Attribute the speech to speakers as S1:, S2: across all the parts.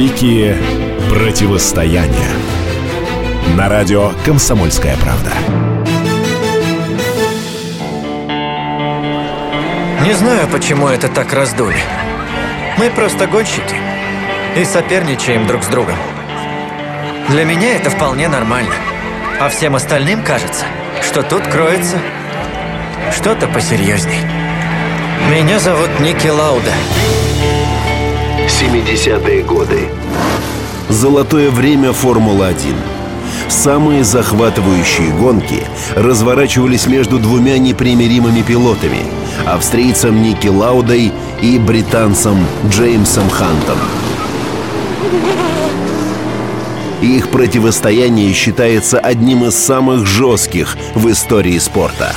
S1: Великие противостояния. На радио «Комсомольская правда».
S2: Не знаю, почему это так раздули. Мы просто гонщики и соперничаем друг с другом. Для меня это вполне нормально. А всем остальным кажется, что тут кроется что-то посерьезней. Меня зовут Ники Лауда.
S3: 70-е годы.
S4: Золотое время Формулы-1. Самые захватывающие гонки разворачивались между двумя непримиримыми пилотами – австрийцем Ники Лаудой и британцем Джеймсом Хантом. Их противостояние считается одним из самых жестких в истории спорта.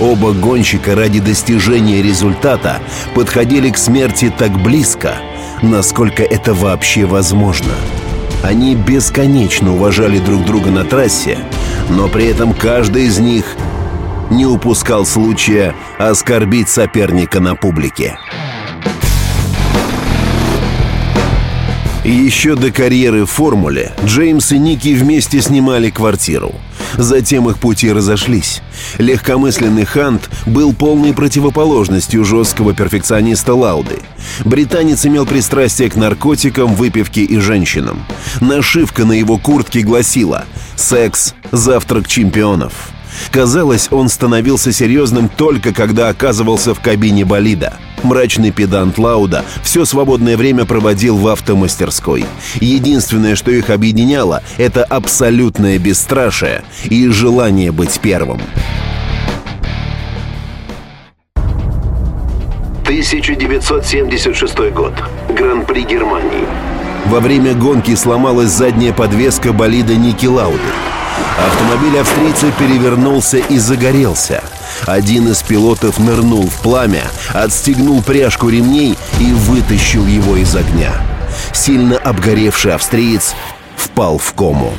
S4: Оба гонщика ради достижения результата подходили к смерти так близко, насколько это вообще возможно. Они бесконечно уважали друг друга на трассе, но при этом каждый из них не упускал случая оскорбить соперника на публике. Еще до карьеры в «Формуле» Джеймс и Ники вместе снимали квартиру. Затем их пути разошлись. Легкомысленный Хант был полной противоположностью жесткого перфекциониста Лауды. Британец имел пристрастие к наркотикам, выпивке и женщинам. Нашивка на его куртке гласила «Секс – завтрак чемпионов». Казалось, он становился серьезным только когда оказывался в кабине болида. Мрачный педант Лауда все свободное время проводил в автомастерской. Единственное, что их объединяло, это абсолютное бесстрашие и желание быть первым.
S3: 1976 год. Гран-при Германии.
S4: Во время гонки сломалась задняя подвеска болида Ники Лауды. Автомобиль австрийца перевернулся и загорелся. Один из пилотов нырнул в пламя, отстегнул пряжку ремней и вытащил его из огня. Сильно обгоревший австриец впал в кому.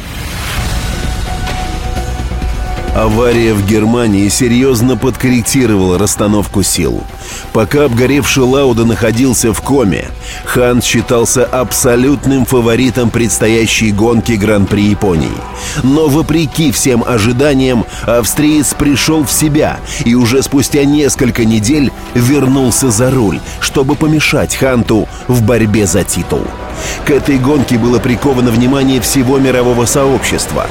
S4: Авария в Германии серьезно подкорректировала расстановку сил. Пока обгоревший Лауда находился в коме, Хан считался абсолютным фаворитом предстоящей гонки Гран-при Японии. Но вопреки всем ожиданиям, австриец пришел в себя и уже спустя несколько недель вернулся за руль, чтобы помешать Ханту в борьбе за титул. К этой гонке было приковано внимание всего мирового сообщества.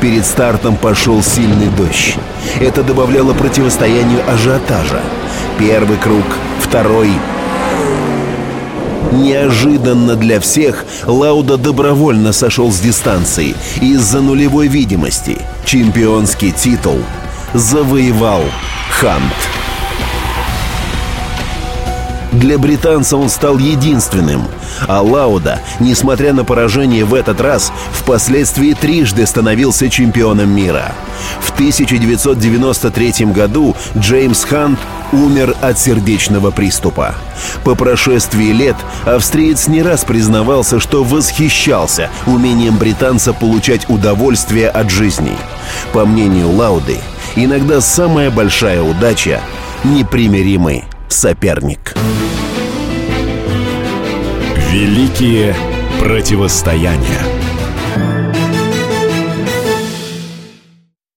S4: Перед стартом пошел сильный дождь. Это добавляло противостоянию ажиотажа. Первый круг, второй. Неожиданно для всех Лауда добровольно сошел с дистанции из-за нулевой видимости. Чемпионский титул завоевал Хант. Для британца он стал единственным, а Лауда, несмотря на поражение в этот раз, впоследствии трижды становился чемпионом мира. В 1993 году Джеймс Хант умер от сердечного приступа. По прошествии лет австриец не раз признавался, что восхищался умением британца получать удовольствие от жизни. По мнению Лауды, иногда самая большая удача – непримиримый соперник.
S1: Великие противостояния.